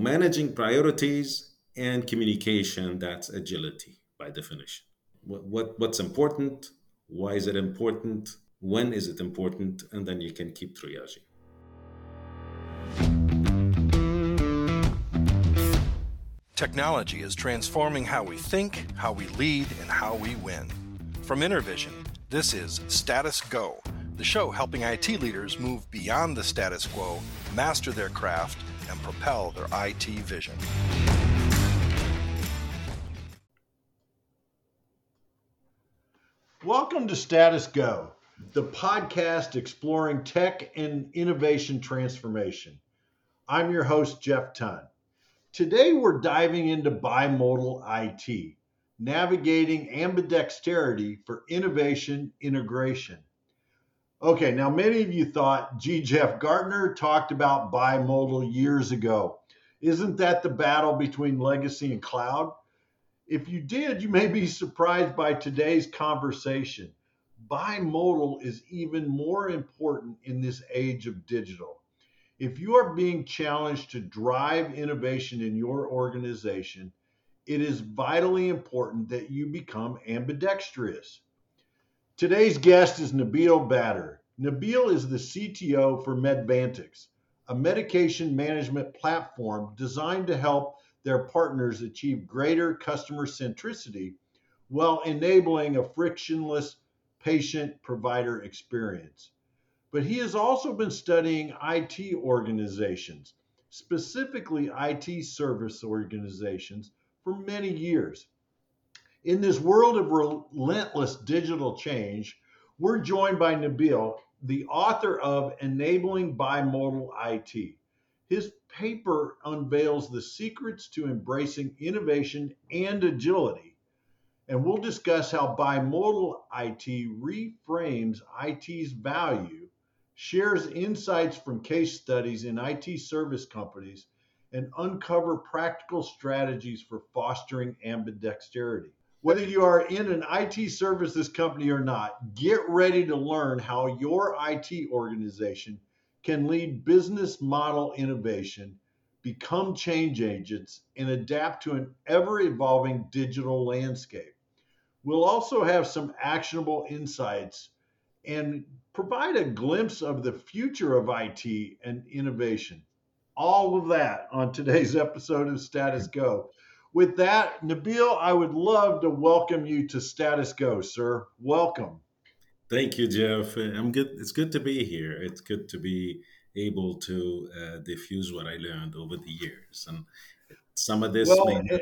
managing priorities and communication, that's agility by definition. What, what, what's important? Why is it important? When is it important? And then you can keep triaging. Technology is transforming how we think, how we lead, and how we win. From InterVision, this is Status Go, the show helping IT leaders move beyond the status quo, master their craft, and propel their IT vision. Welcome to Status Go, the podcast exploring tech and innovation transformation. I'm your host, Jeff Tunn. Today, we're diving into bimodal IT, navigating ambidexterity for innovation integration. Okay, now many of you thought, G. Jeff Gartner talked about bimodal years ago. Isn't that the battle between legacy and cloud? If you did, you may be surprised by today's conversation. Bimodal is even more important in this age of digital. If you are being challenged to drive innovation in your organization, it is vitally important that you become ambidextrous. Today's guest is Nabil Badr. Nabil is the CTO for Medvantx, a medication management platform designed to help their partners achieve greater customer centricity while enabling a frictionless patient provider experience but he has also been studying IT organizations, specifically IT service organizations, for many years. In this world of relentless digital change, we're joined by Nabil, the author of Enabling Bimodal IT. His paper unveils the secrets to embracing innovation and agility. And we'll discuss how bimodal IT reframes IT's value shares insights from case studies in IT service companies, and uncover practical strategies for fostering ambidexterity. Whether you are in an IT services company or not, get ready to learn how your IT organization can lead business model innovation, become change agents, and adapt to an ever evolving digital landscape. We'll also have some actionable insights and provide a glimpse of the future of IT and innovation. All of that on today's episode of Status Go. With that, Nabil, I would love to welcome you to Status Go, sir. Welcome. Thank you, Jeff. I'm good. It's good to be here. It's good to be able to uh, diffuse what I learned over the years, and some of this. Well, may-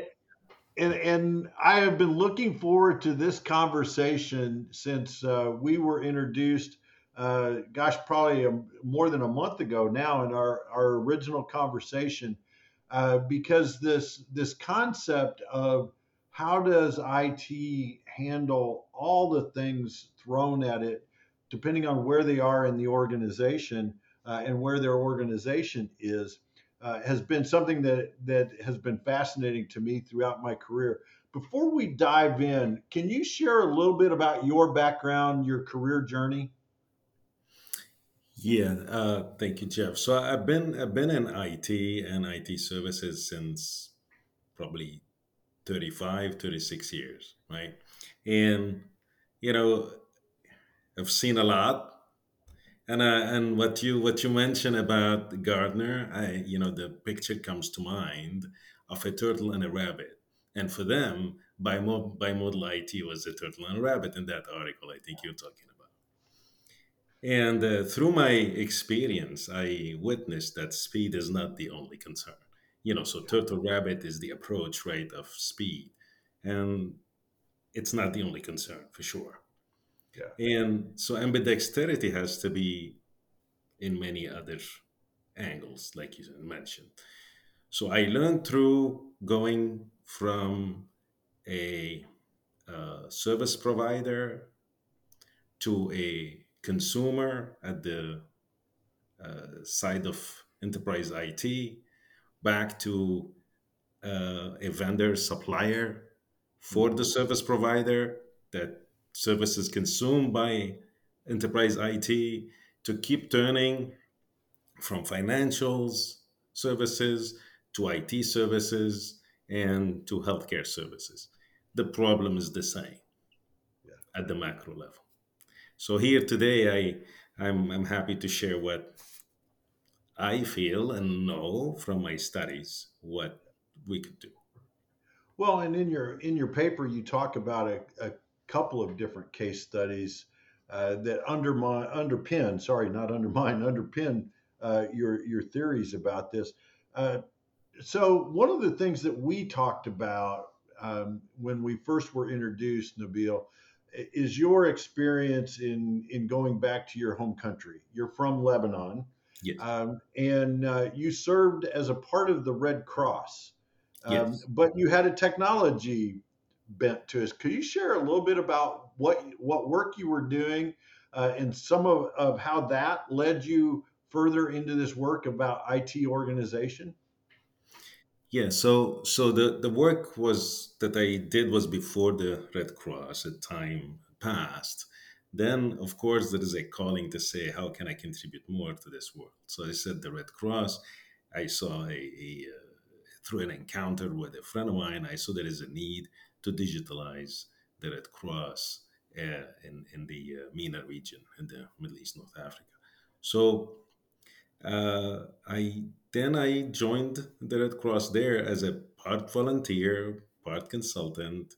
and and I have been looking forward to this conversation since uh, we were introduced. Uh, gosh, probably a, more than a month ago now in our our original conversation, uh, because this this concept of how does IT handle all the things thrown at it, depending on where they are in the organization uh, and where their organization is uh, has been something that that has been fascinating to me throughout my career. Before we dive in, can you share a little bit about your background, your career journey? Yeah, uh, thank you, Jeff. So I've been I've been in IT and IT services since probably 35, 36 years, right? And you know, I've seen a lot and uh, and what you what you mentioned about Gartner, I you know the picture comes to mind of a turtle and a rabbit, and for them, bimodal, IT was a turtle and a rabbit in that article. I think you're talking. And uh, through my experience, I witnessed that speed is not the only concern. You know, so turtle rabbit is the approach right of speed, and it's not the only concern for sure. Yeah. And so ambidexterity has to be in many other angles, like you mentioned. So I learned through going from a uh, service provider to a consumer at the uh, side of enterprise IT, back to uh, a vendor supplier for the service provider that services consumed by enterprise IT to keep turning from financials services to IT services and to healthcare services. The problem is the same Yeah. at the macro level. So here today, I I'm, I'm happy to share what I feel and know from my studies what we could do. Well, and in your in your paper, you talk about a, a couple of different case studies uh, that undermine underpin. Sorry, not undermine. Underpin uh, your your theories about this. Uh, so one of the things that we talked about um, when we first were introduced, Nabil, is your experience in in going back to your home country. You're from Lebanon, Yes. um, and uh, you served as a part of the Red Cross. Um, Yes. But you had a technology bent to us. Could you share a little bit about what what work you were doing uh, and some of, of how that led you further into this work about IT organization? Yeah, so so the the work was that I did was before the Red Cross. At time passed, then of course there is a calling to say how can I contribute more to this world. So I said the Red Cross. I saw a, a uh, through an encounter with a friend of mine. I saw there is a need to digitalize the Red Cross uh, in in the uh, MENA region in the Middle East, North Africa. So uh, I then I joined the Red Cross there as a part volunteer, part consultant,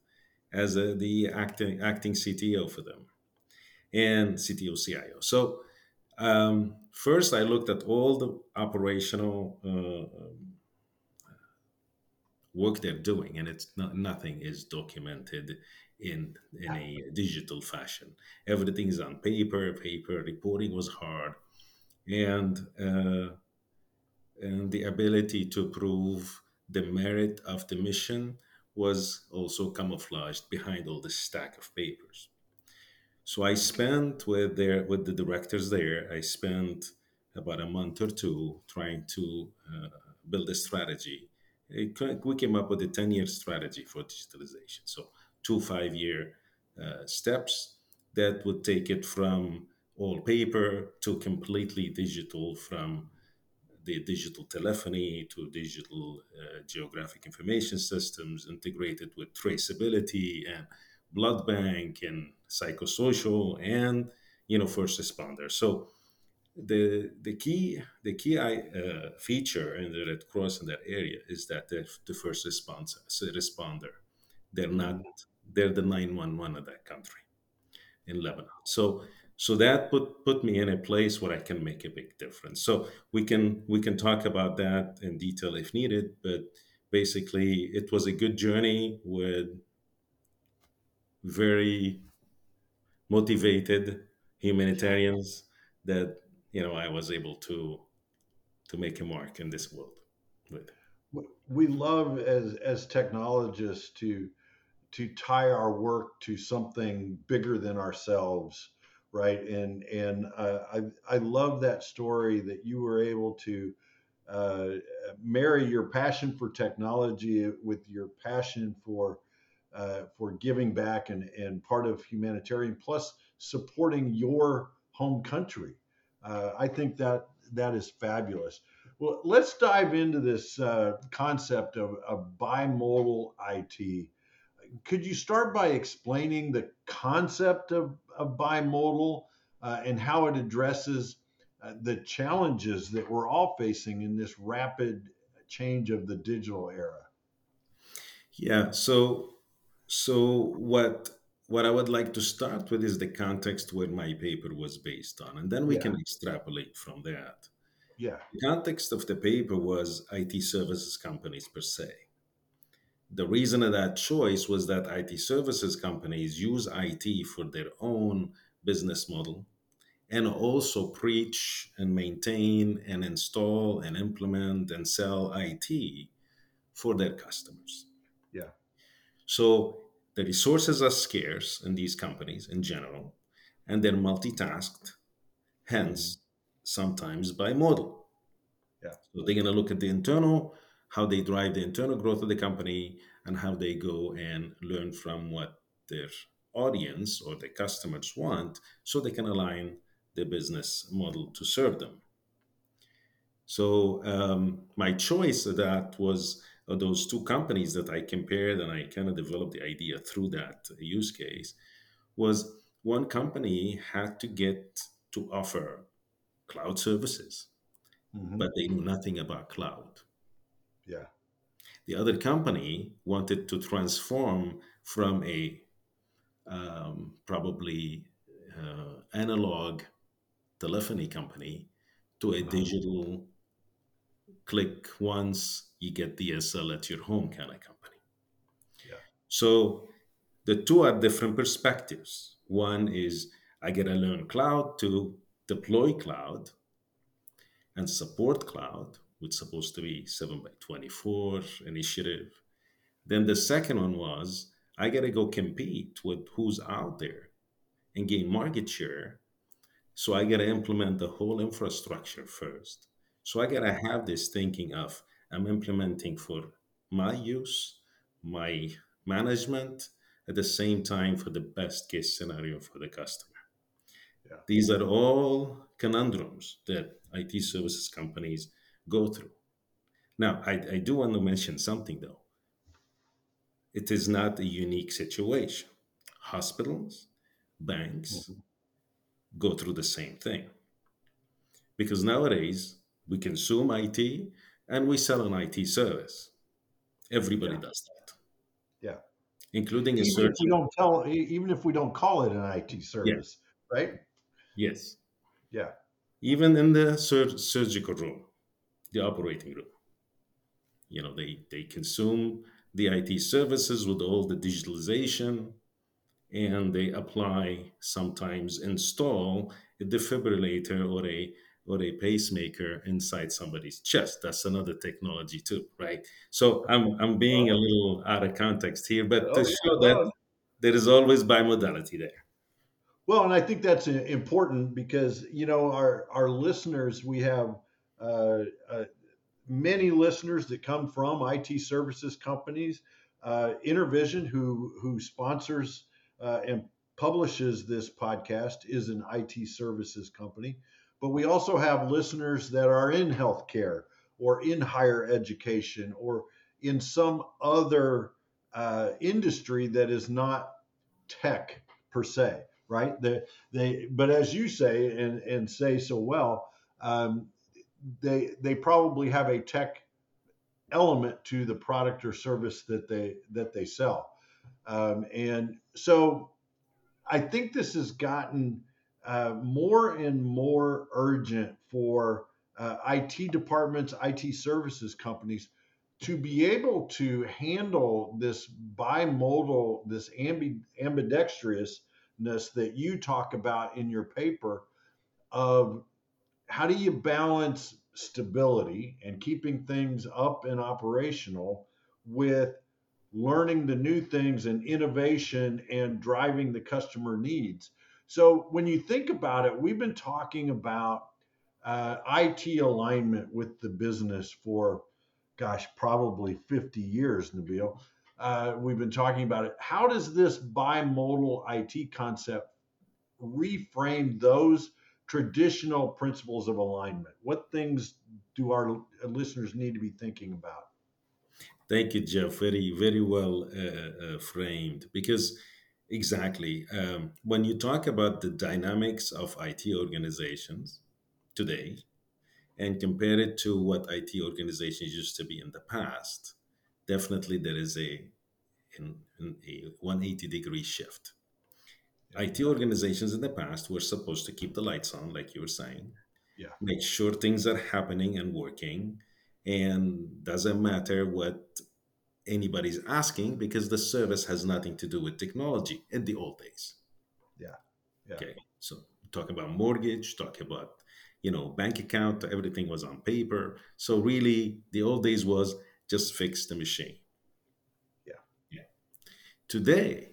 as a, the acting acting CTO for them and CTO CIO. So um, first, I looked at all the operational uh, work they're doing, and it's not, nothing is documented in in a digital fashion. Everything is on paper. Paper reporting was hard, and uh, and the ability to prove the merit of the mission was also camouflaged behind all this stack of papers. So I spent with their with the directors there. I spent about a month or two trying to uh, build a strategy. It we came up with a ten-year strategy for digitalization. So two five-year uh, steps that would take it from all paper to completely digital, from the digital telephony to digital uh, geographic information systems integrated with traceability and blood bank and psychosocial and you know first responders so the the key the key uh, feature in the red cross in that area is that the first response responder they're not they're the 911 of that country in lebanon. So so that put put me in a place where i can make a big difference so we can we can talk about that in detail if needed but basically it was a good journey with very motivated humanitarians that you know I was able to to make a mark in this world with. We love as as technologists to to tie our work to something bigger than ourselves, right? And and I I love that story that you were able to uh, marry your passion for technology with your passion for uh, for giving back and, and part of humanitarian plus supporting your home country. Uh, I think that that is fabulous. Well, let's dive into this uh, concept of, of bimodal IT. Could you start by explaining the concept of, of bimodal uh, and how it addresses uh, the challenges that we're all facing in this rapid change of the digital era? Yeah, so so what what I would like to start with is the context where my paper was based on, and then we Yeah. can extrapolate from that. Yeah. The context of the paper was IT services companies per se. The reason of that choice was that IT services companies use IT for their own business model and also preach and maintain and install and implement and sell IT for their customers. Yeah. So the resources are scarce in these companies in general, and they're multitasked, hence, mm-hmm. sometimes bimodal. Yeah. So they're going to look at the internal, how they drive the internal growth of the company, and how they go and learn from what their audience or their customers want so they can align the business model to serve them. So um, my choice of that was of those two companies that I compared and I kind of developed the idea through that use case was one company had to get to offer cloud services, Mhm. but they knew nothing about cloud. Yeah. The other company wanted to transform from a um, probably uh, analog telephony company to a Uh-huh. digital click once you get DSL at your home kind of company. Yeah. So the two are different perspectives. One is I get to learn cloud to deploy cloud and support cloud, which is supposed to be 7 by 24 initiative. Then the second one was I got to go compete with who's out there and gain market share. So I got to implement the whole infrastructure first. So I got to have this thinking of I'm implementing for my use, my management, at the same time for the best case scenario for the customer. Yeah. These are all conundrums that IT services companies go through. Now, I, I do want to mention something though. It is not a unique situation. Hospitals, banks mm-hmm. go through the same thing. Because nowadays we consume IT and we sell an IT service. Everybody Yeah. does that. Yeah. Including a Even if search. we don't tell, even if we don't call it an IT service, right? Yes. Yeah. Even in the sur- surgical room, the operating room. You know, they, they consume the IT services with all the digitalization and they apply sometimes install a defibrillator or a or a pacemaker inside somebody's chest. That's another technology too, right? So I'm I'm being a little out of context here, but Oh, to yeah. show that there is always bimodality there. Well, and I think that's important because you know our our listeners, we have many listeners that come from IT services companies. Uh, Intervision, who who sponsors uh, and publishes this podcast, is an IT services company. But we also have listeners that are in healthcare or in higher education or in some other uh, industry that is not tech per se right? They, they, but as you say and, and say so well, um, they they probably have a tech element to the product or service that they that they sell, um, and so I think this has gotten uh, more and more urgent for uh, IT departments, IT services companies to be able to handle this bimodal, this ambi, ambidextrousness that you talk about in your paper of how do you balance stability and keeping things up and operational with learning the new things and innovation and driving the customer needs. So when you think about it, we've been talking about uh, IT alignment with the business for, gosh, probably 50 years, Nabil. Uh, we've been talking about it. How does this bimodal IT concept reframe those traditional principles of alignment? What things do our listeners need to be thinking about? Thank you, Jeff. Very, very well uh, uh, framed. Because exactly, um, when you talk about the dynamics of IT organizations today and compare it to what IT organizations used to be in the past, definitely there is a, a 180 degree shift. IT organizations in the past were supposed to keep the lights on, like you were saying, Yeah. make sure things are happening and working, and doesn't matter what anybody's asking because the service has nothing to do with technology in the old days. Yeah. Yeah. Okay. So talk about mortgage, talk about you know bank account, everything was on paper. So really, the old days was just fix the machine. Yeah. Yeah. Today,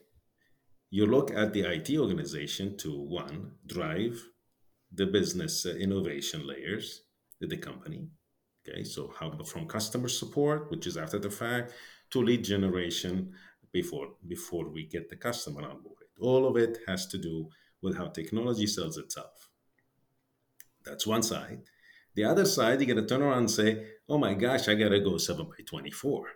you look at the IT organization to one drive the business uh, innovation layers in the company. Okay, so how from customer support, which is after the fact, to lead generation before before we get the customer on board. All of it has to do with how technology sells itself. That's one side. The other side, you got to turn around and say, oh my gosh, I got to go 7 by 24.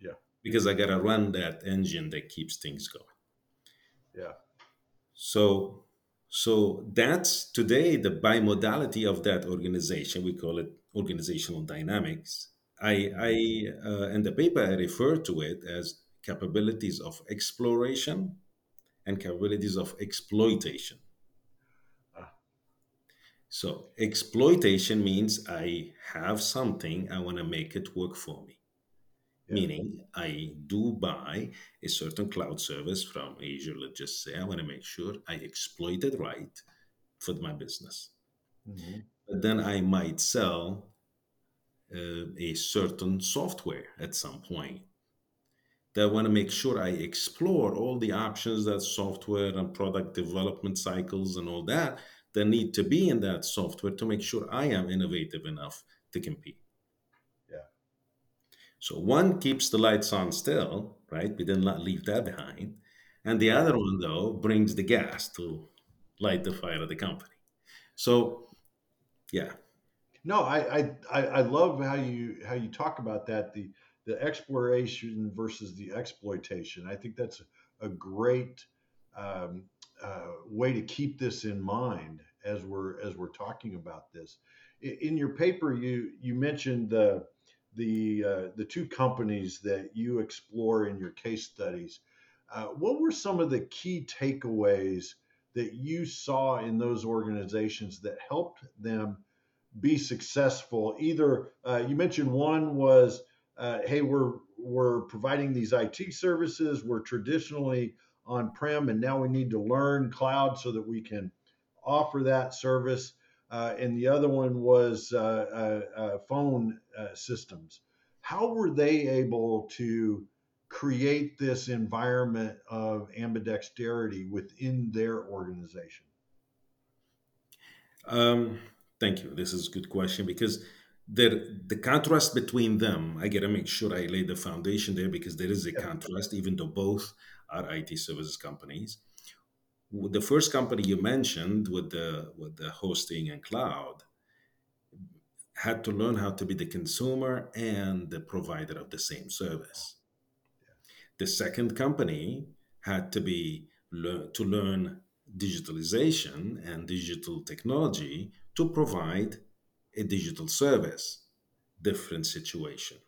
Yeah. Because I got to run that engine that keeps things going. Yeah. So, so that's today the bimodality of that organization. We call it organizational dynamics. I, I uh, in the paper I refer to it as capabilities of exploration and capabilities of exploitation. Ah. So exploitation means I have something, I want to make it work for me. Yeah. Meaning I do buy a certain cloud service from Azure, let's just say, I want to make sure I exploit it right for my business. Mhm. But then I might sell uh, a certain software at some point that I want to make sure I explore all the options that software and product development cycles and all that that need to be in that software to make sure I am innovative enough to compete. So one keeps the lights on still, right? We did not leave that behind. And the other one, though, brings the gas to light the fire of the company. So, yeah, No, I, I I I love how you how you talk about that the the exploration versus the exploitation. I think that's a great um, uh, way to keep this in mind as we're as we're talking about this. In your paper, you you mentioned the the uh, the two companies that you explore in your case studies. Uh, what were some of the key takeaways that you saw in those organizations that helped them be successful? Either uh, you mentioned one was, uh, hey, we're we're providing these IT services. We're traditionally on prem, and now we need to learn cloud so that we can offer that service. Uh, and the other one was uh, uh, uh, phone uh, systems. How were they able to create this environment of ambidexterity within their organization? Um, thank you. This is a good question because the the contrast between them, I gotta make sure I lay the foundation there because there is a Yeah. contrast, even though both are IT services companies. The first company you mentioned with the with the hosting and cloud had to learn how to be the consumer and the provider of the same service. The second company had to be lear- to learn digitalization and digital technology to provide a digital service. Different situation.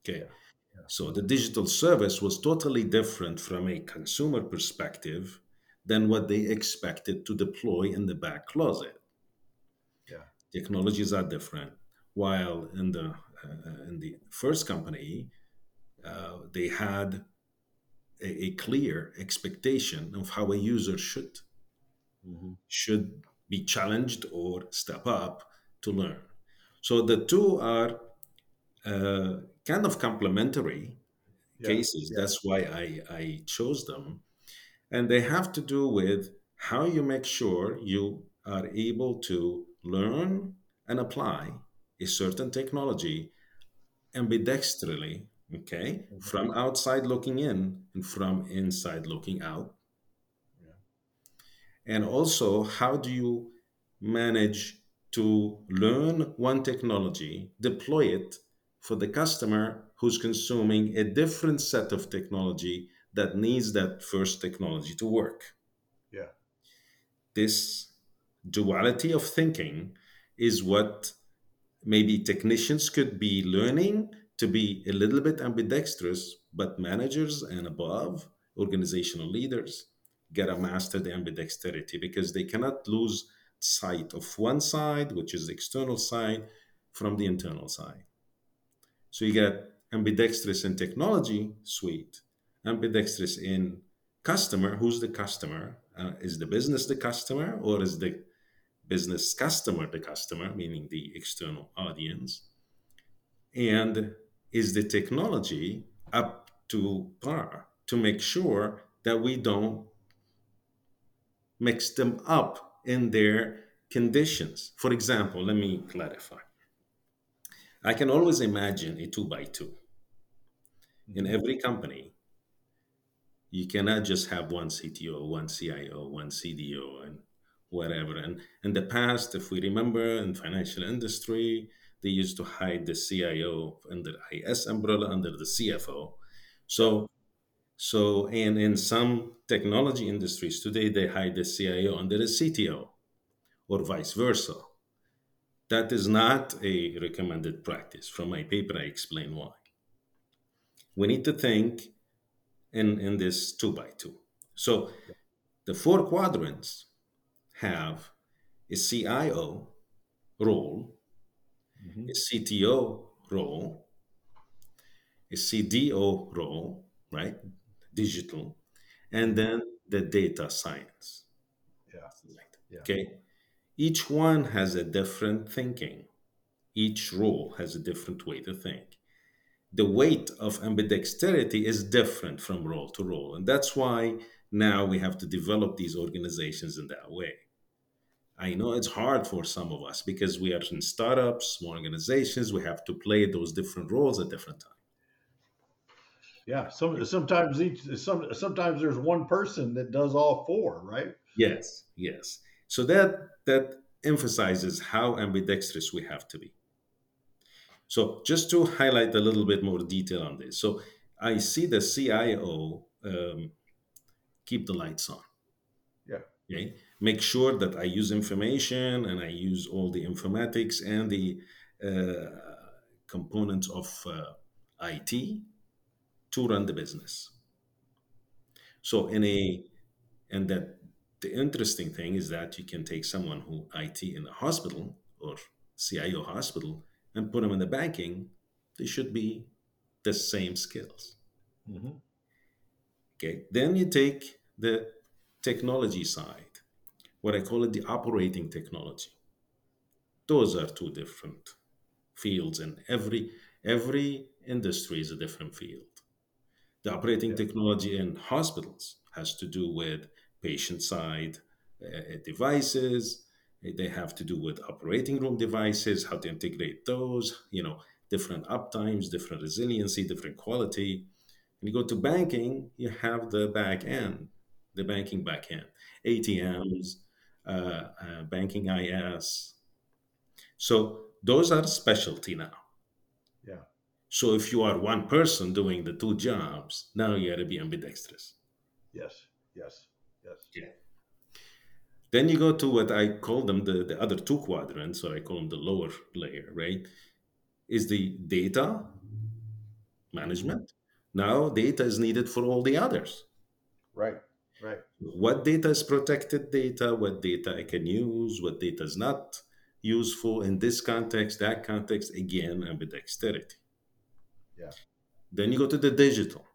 Okay. Yeah, yeah. So the digital service was totally different from a consumer perspective than what they expected to deploy in the back closet. Yeah. Technologies are different. While in the uh, in the first company, uh, they had a, a clear expectation of how a user should Mhm. should be challenged or step up to learn. So the two are uh, kind of complementary Yeah, cases. yeah. That's why I, I chose them. And they have to do with how you make sure you are able to learn and apply a certain technology ambidextrally, okay, Mhm. from outside looking in and from inside looking out. Yeah. And also, how do you manage to learn one technology, deploy it for the customer who's consuming a different set of technology that needs that first technology to work? Yeah. This duality of thinking is what maybe technicians could be learning to be a little bit ambidextrous, but managers and above, organizational leaders, gotta master the ambidexterity because they cannot lose sight of one side, which is the external side, from the internal side. So you get ambidextrous in technology, sweet. Ambidextrous in customer, who's the customer? Uh, is the business the customer or is the business customer the customer, meaning the external audience? And is the technology up to par to make sure that we don't mix them up in their conditions? For example, let me clarify. I can always imagine a two by two. In every company, you cannot just have one CTO, one CIO, one CDO, and whatever. And in the past, if we remember in financial industry, they used to hide the CIO under IS umbrella under the CFO. So so and in some technology industries today they hide the CIO under the CTO or vice versa. That is not a recommended practice. From my paper, I explain why. We need to think in, in this two by two. So the four quadrants have a CIO role, mm-hmm. a CTO role, a CDO role, right? Digital, and then the data science. Yeah. yeah. Okay. Each one has a different thinking. Each role has a different way to think. The weight of ambidexterity is different from role to role. And that's why now we have to develop these organizations in that way. I know it's hard for some of us because we are in startups, small organizations, we have to play those different roles at different times. Yeah, some, sometimes each some sometimes there's one person that does all four, right? Yes, yes. So that that emphasizes how ambidextrous we have to be. So just to highlight a little bit more detail on this. So I see the CIO um, keep the lights on. Yeah. Okay. Make sure that I use information and I use all the informatics and the uh, components of uh, IT to run the business. So in a and that the interesting thing is that you can take someone who IT in a hospital or CIO hospital and put them in the banking, they should be the same skills. Mm-hmm. Okay, then you take the technology side, what I call it the operating technology. Those are two different fields, and every every industry is a different field. The operating yeah. technology in hospitals has to do with patient side uh, devices. They have to do with operating room devices, how to integrate those, you know, different uptimes, different resiliency, different quality. When you go to banking, you have the back end, the banking back end, ATMs, uh, uh, banking IS. So those are specialty now. Yeah. So if you are one person doing the two jobs, now you got to be ambidextrous. Yes. Yes. Yes. Yeah. Then you go to what I call them the, the other two quadrants, or I call them the lower layer, right? Is the data management. Now data is needed for all the others. Right. Right. What data is protected data, what data I can use, what data is not useful in this context, that context, again, ambidexterity. Yeah. Then you go to the digital.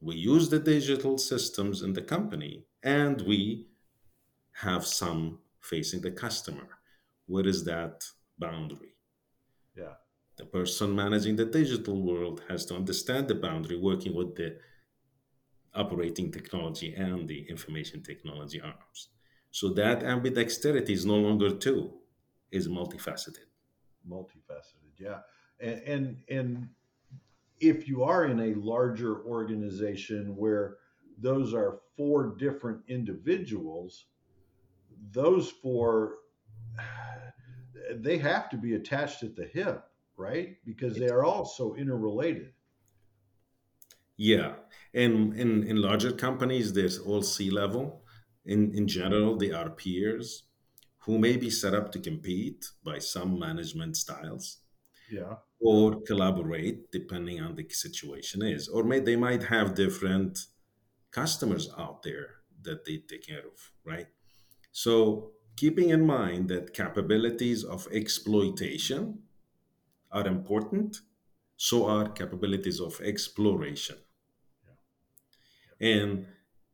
We use the digital systems in the company and we have some facing the customer. What is that boundary? Yeah. The person managing the digital world has to understand the boundary, working with the operating technology and the information technology arms. So that ambidexterity is no longer two, is multifaceted. Multifaceted, yeah. And and, and if you are in a larger organization where those are four different individuals, those four they have to be attached at the hip, right? Because they are all so interrelated. Yeah. And in, in larger companies, there's all C level. In, in general, they are peers who may be set up to compete by some management styles. Yeah. Or collaborate depending on the situation is. Or may, they might have different customers out there that they take care of, right? So, keeping in mind that capabilities of exploitation are important, so are capabilities of exploration. And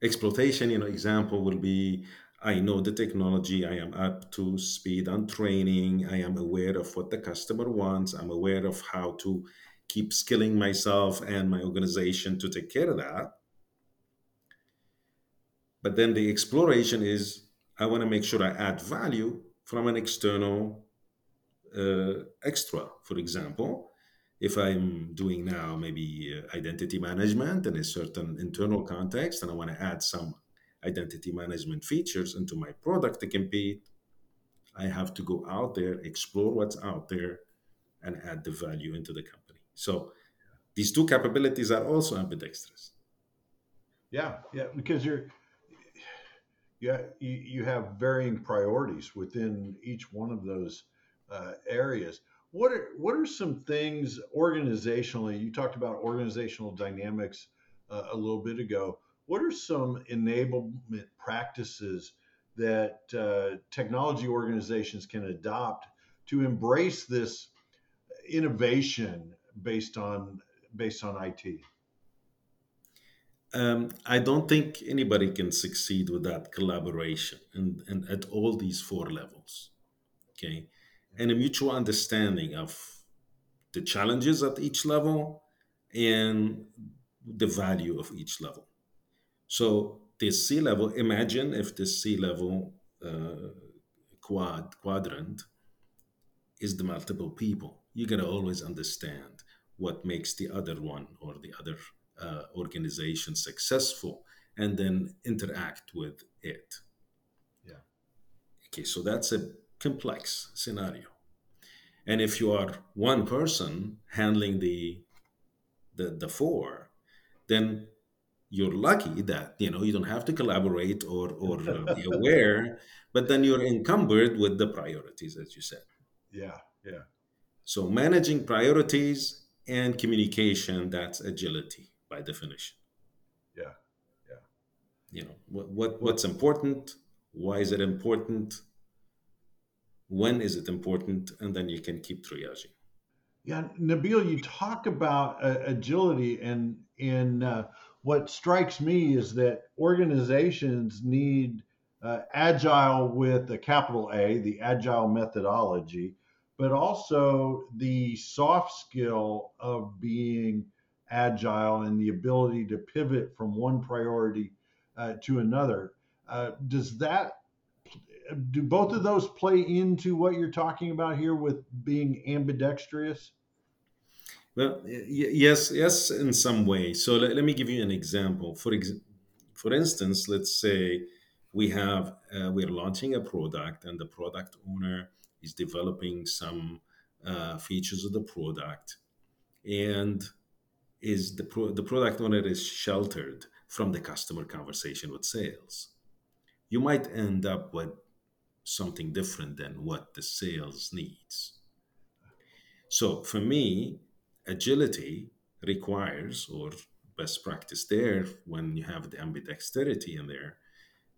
exploitation, you know, example will be I know the technology, I am up to speed on training, I am aware of what the customer wants, I'm aware of how to keep skilling myself and my organization to take care of that. But then the exploration is I want to make sure I add value from an external uh, extra. For example, if I'm doing now maybe uh, identity management in a certain internal context and I want to add some identity management features into my product to compete, I have to go out there, explore what's out there, and add the value into the company. So these two capabilities are also ambidextrous. Yeah, yeah, because you're yeah you, you have varying priorities within each one of those uh, areas. What are what are some things organizationally? You talked about organizational dynamics uh, a little bit ago. What are some enablement practices that uh, technology organizations can adopt to embrace this innovation based on based on IT? Um, I don't think anybody can succeed without collaboration and, and at all these four levels. Okay. And a mutual understanding of the challenges at each level and the value of each level. So this C level, imagine if this C level uh, quad quadrant is the multiple people. You gotta always understand what makes the other one or the other uh, organization successful, and then interact with it. Yeah. Okay, so that's a complex scenario. And if you are one person handling the the, the four, then you're lucky that you know you don't have to collaborate or or be aware, but then you're encumbered with the priorities, as you said. Yeah, yeah. So managing priorities and communication, that's agility by definition. Yeah, yeah. You know what, what what's important, why is it important, when is it important, and then you can keep triaging. Yeah, Nabil, you talk about uh, agility, and in uh, what strikes me is that organizations need uh, agile with a capital A, the agile methodology, but also the soft skill of being agile and the ability to pivot from one priority uh, to another. Uh, does that do both of those play into what you're talking about here with being ambidextrous? Well, yes, yes, in some way. So let, let me give you an example. For ex- for instance, let's say we have uh, we're launching a product, and the product owner is developing some uh, features of the product, and is the pro- the product owner is sheltered from the customer conversation with sales. You might end up with something different than what the sales needs. So for me, agility requires, or best practice there, when you have the ambidexterity in there,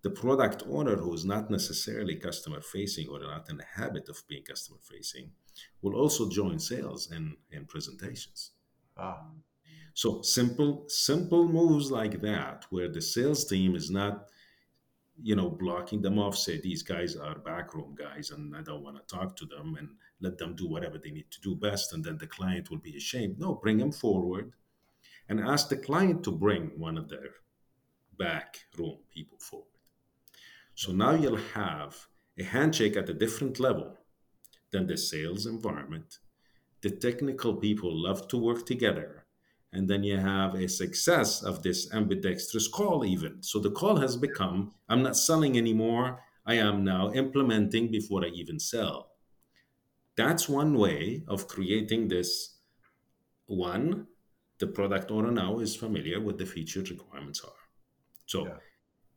the product owner who is not necessarily customer facing or not in the habit of being customer facing will also join sales in, in presentations. Ah. So simple, simple moves like that, where the sales team is not you know, blocking them off, say these guys are backroom guys and I don't want to talk to them and let them do whatever they need to do best. And then the client will be ashamed. No, bring them forward and ask the client to bring one of their backroom people forward. So now you'll have a handshake at a different level than the sales environment. The technical people love to work together and then you have a success of this ambidextrous call even. So the call has become i'm not selling anymore. I am now implementing before i even sell. That's one way of creating this. One the product owner now is familiar with the feature requirements are. So yeah.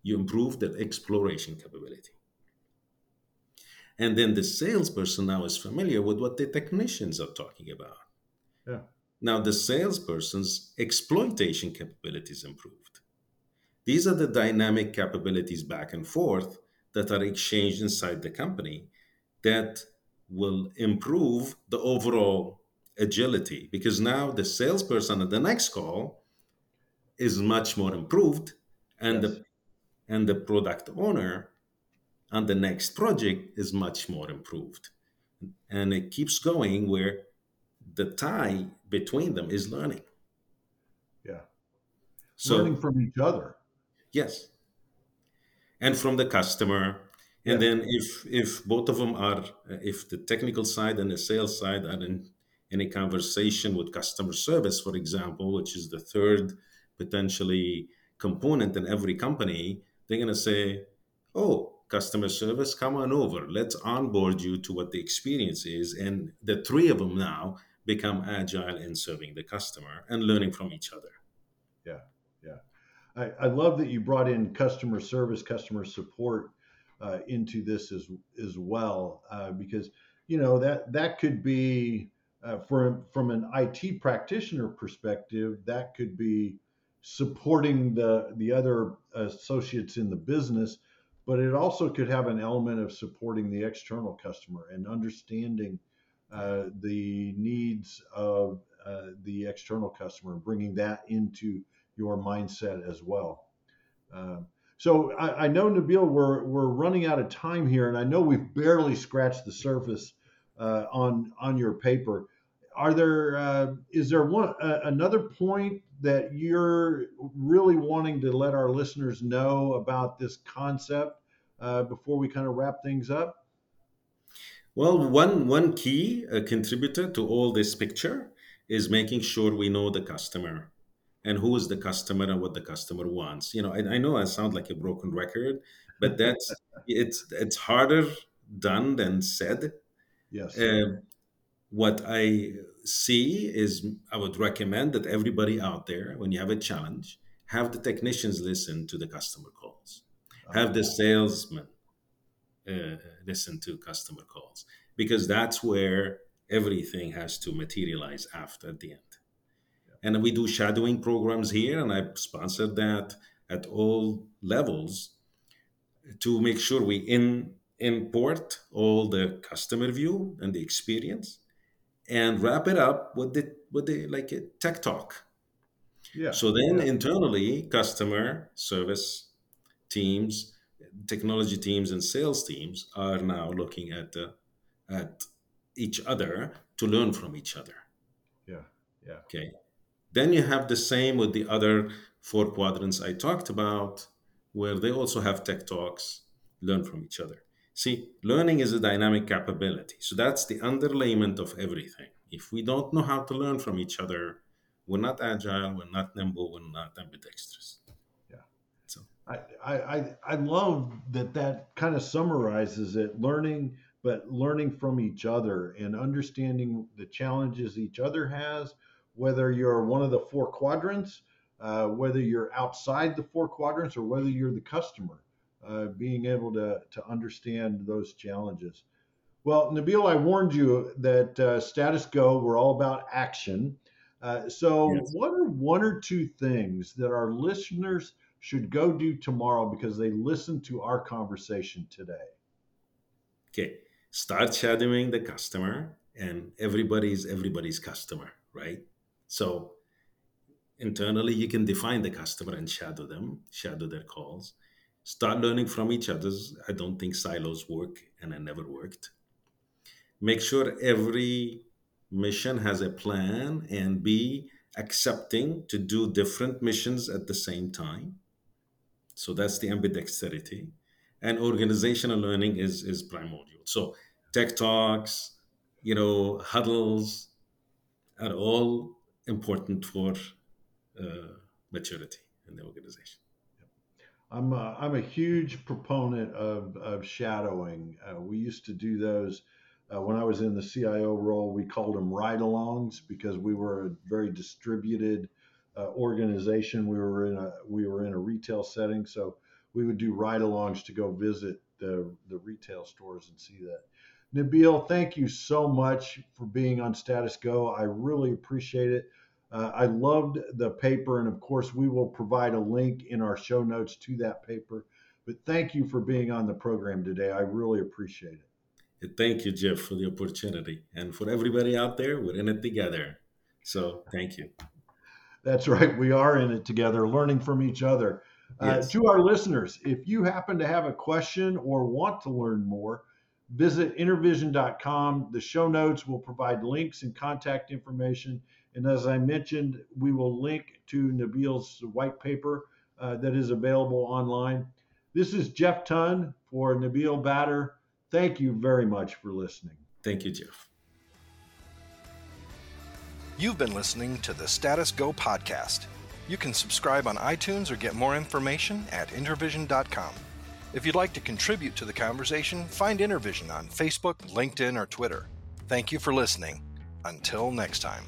you improve the exploration capability. And then the salesperson now is familiar with what the technicians are talking about. Yeah now, the salesperson's exploitation capabilities improved. These are the dynamic capabilities back and forth that are exchanged inside the company that will improve the overall agility because now the salesperson at the next call is much more improved and yes. the and the product owner on the next project is much more improved and it keeps going where the tie between them is learning. Yeah. So, learning from each other. Yes. And from the customer. And yeah. then if if both of them are uh, if the technical side and the sales side are in in a conversation with customer service, for example, which is the third potentially component in every company, they're going to say, oh, customer service, come on over. Let's onboard you to what the experience is. And the three of them now become agile in serving the customer and learning from each other. Yeah, yeah. I, I love that you brought in customer service, customer support uh, into this as as well, uh, because you know that that could be uh, from from an IT practitioner perspective, that could be supporting the the other associates in the business, but it also could have an element of supporting the external customer and understanding uh, the needs of uh, the external customer bringing that into your mindset as well. Um, so I, I, know Nabil, we're we're running out of time here, and I know we've barely scratched the surface uh, on on your paper. Are there uh, is there one uh, another point that you're really wanting to let our listeners know about this concept uh, before we kind of wrap things up? Well, one one key uh, contributor to all this picture is making sure we know the customer and who is the customer and what the customer wants. You know, I, I know I sound like a broken record, but that's it's it's harder done than said. Yes. Uh, what I see is I would recommend that everybody out there, when you have a challenge, have the technicians listen to the customer calls, have the salesman uh, listen to customer calls, because that's where everything has to materialize after at the end. And we do shadowing programs here, and I sponsored that at all levels to make sure we in, import all the customer view and the experience and wrap it up with the with the like a tech talk. Yeah. So then yeah. internally, customer service teams, technology teams, and sales teams are now looking at uh, at each other to learn from each other. Yeah. Yeah. Okay. Then you have the same with the other four quadrants I talked about, where they also have tech talks, learn from each other. See, learning is a dynamic capability. So that's the underlayment of everything. If we don't know how to learn from each other, we're not agile, we're not nimble, we're not ambidextrous. I, I, I love that that kind of summarizes it learning, but learning from each other and understanding the challenges each other has, whether you're one of the four quadrants, uh, whether you're outside the four quadrants, or whether you're the customer uh, being able to, to understand those challenges. Well, Nabil, I warned you that uh, status go, we're all about action. Uh, so, yes. what are one or two things that our listeners should go do tomorrow because they listened to our conversation today? Okay, start shadowing the customer, and everybody's everybody's customer, right? So, internally, you can define the customer and shadow them, shadow their calls start learning from each other's i don't think silos work and it never worked make sure every mission has a plan and be accepting to do different missions at the same time so that's the ambidexterity and organizational learning is is primordial so tech talks you know huddles are all important for uh, maturity in the organization I'm a, I'm a huge proponent of, of shadowing. Uh, we used to do those uh, when I was in the CIO role. We called them ride-alongs because we were a very distributed uh, organization. We were in a we were in a retail setting, so we would do ride-alongs to go visit the the retail stores and see that. Nabil, thank you so much for being on Status Go. I really appreciate it. Uh, I loved the paper, and of course, we will provide a link in our show notes to that paper. But thank you for being on the program today. I really appreciate it. Thank you, Jeff, for the opportunity. And for everybody out there, we're in it together. So thank you. That's right. We are in it together, learning from each other. Uh, yes. Uh, to our listeners, if you happen to have a question or want to learn more, visit intervision.com. The show notes will provide links and contact information and as I mentioned, we will link to Nabil's white paper uh, that is available online. This is Jeff Ton for Nabil Badr. Thank you very much for listening. Thank you, Jeff. You've been listening to the Status Go podcast. You can subscribe on iTunes or get more information at intervision.com. If you'd like to contribute to the conversation, find Intervision on Facebook, LinkedIn, or Twitter. Thank you for listening. Until next time.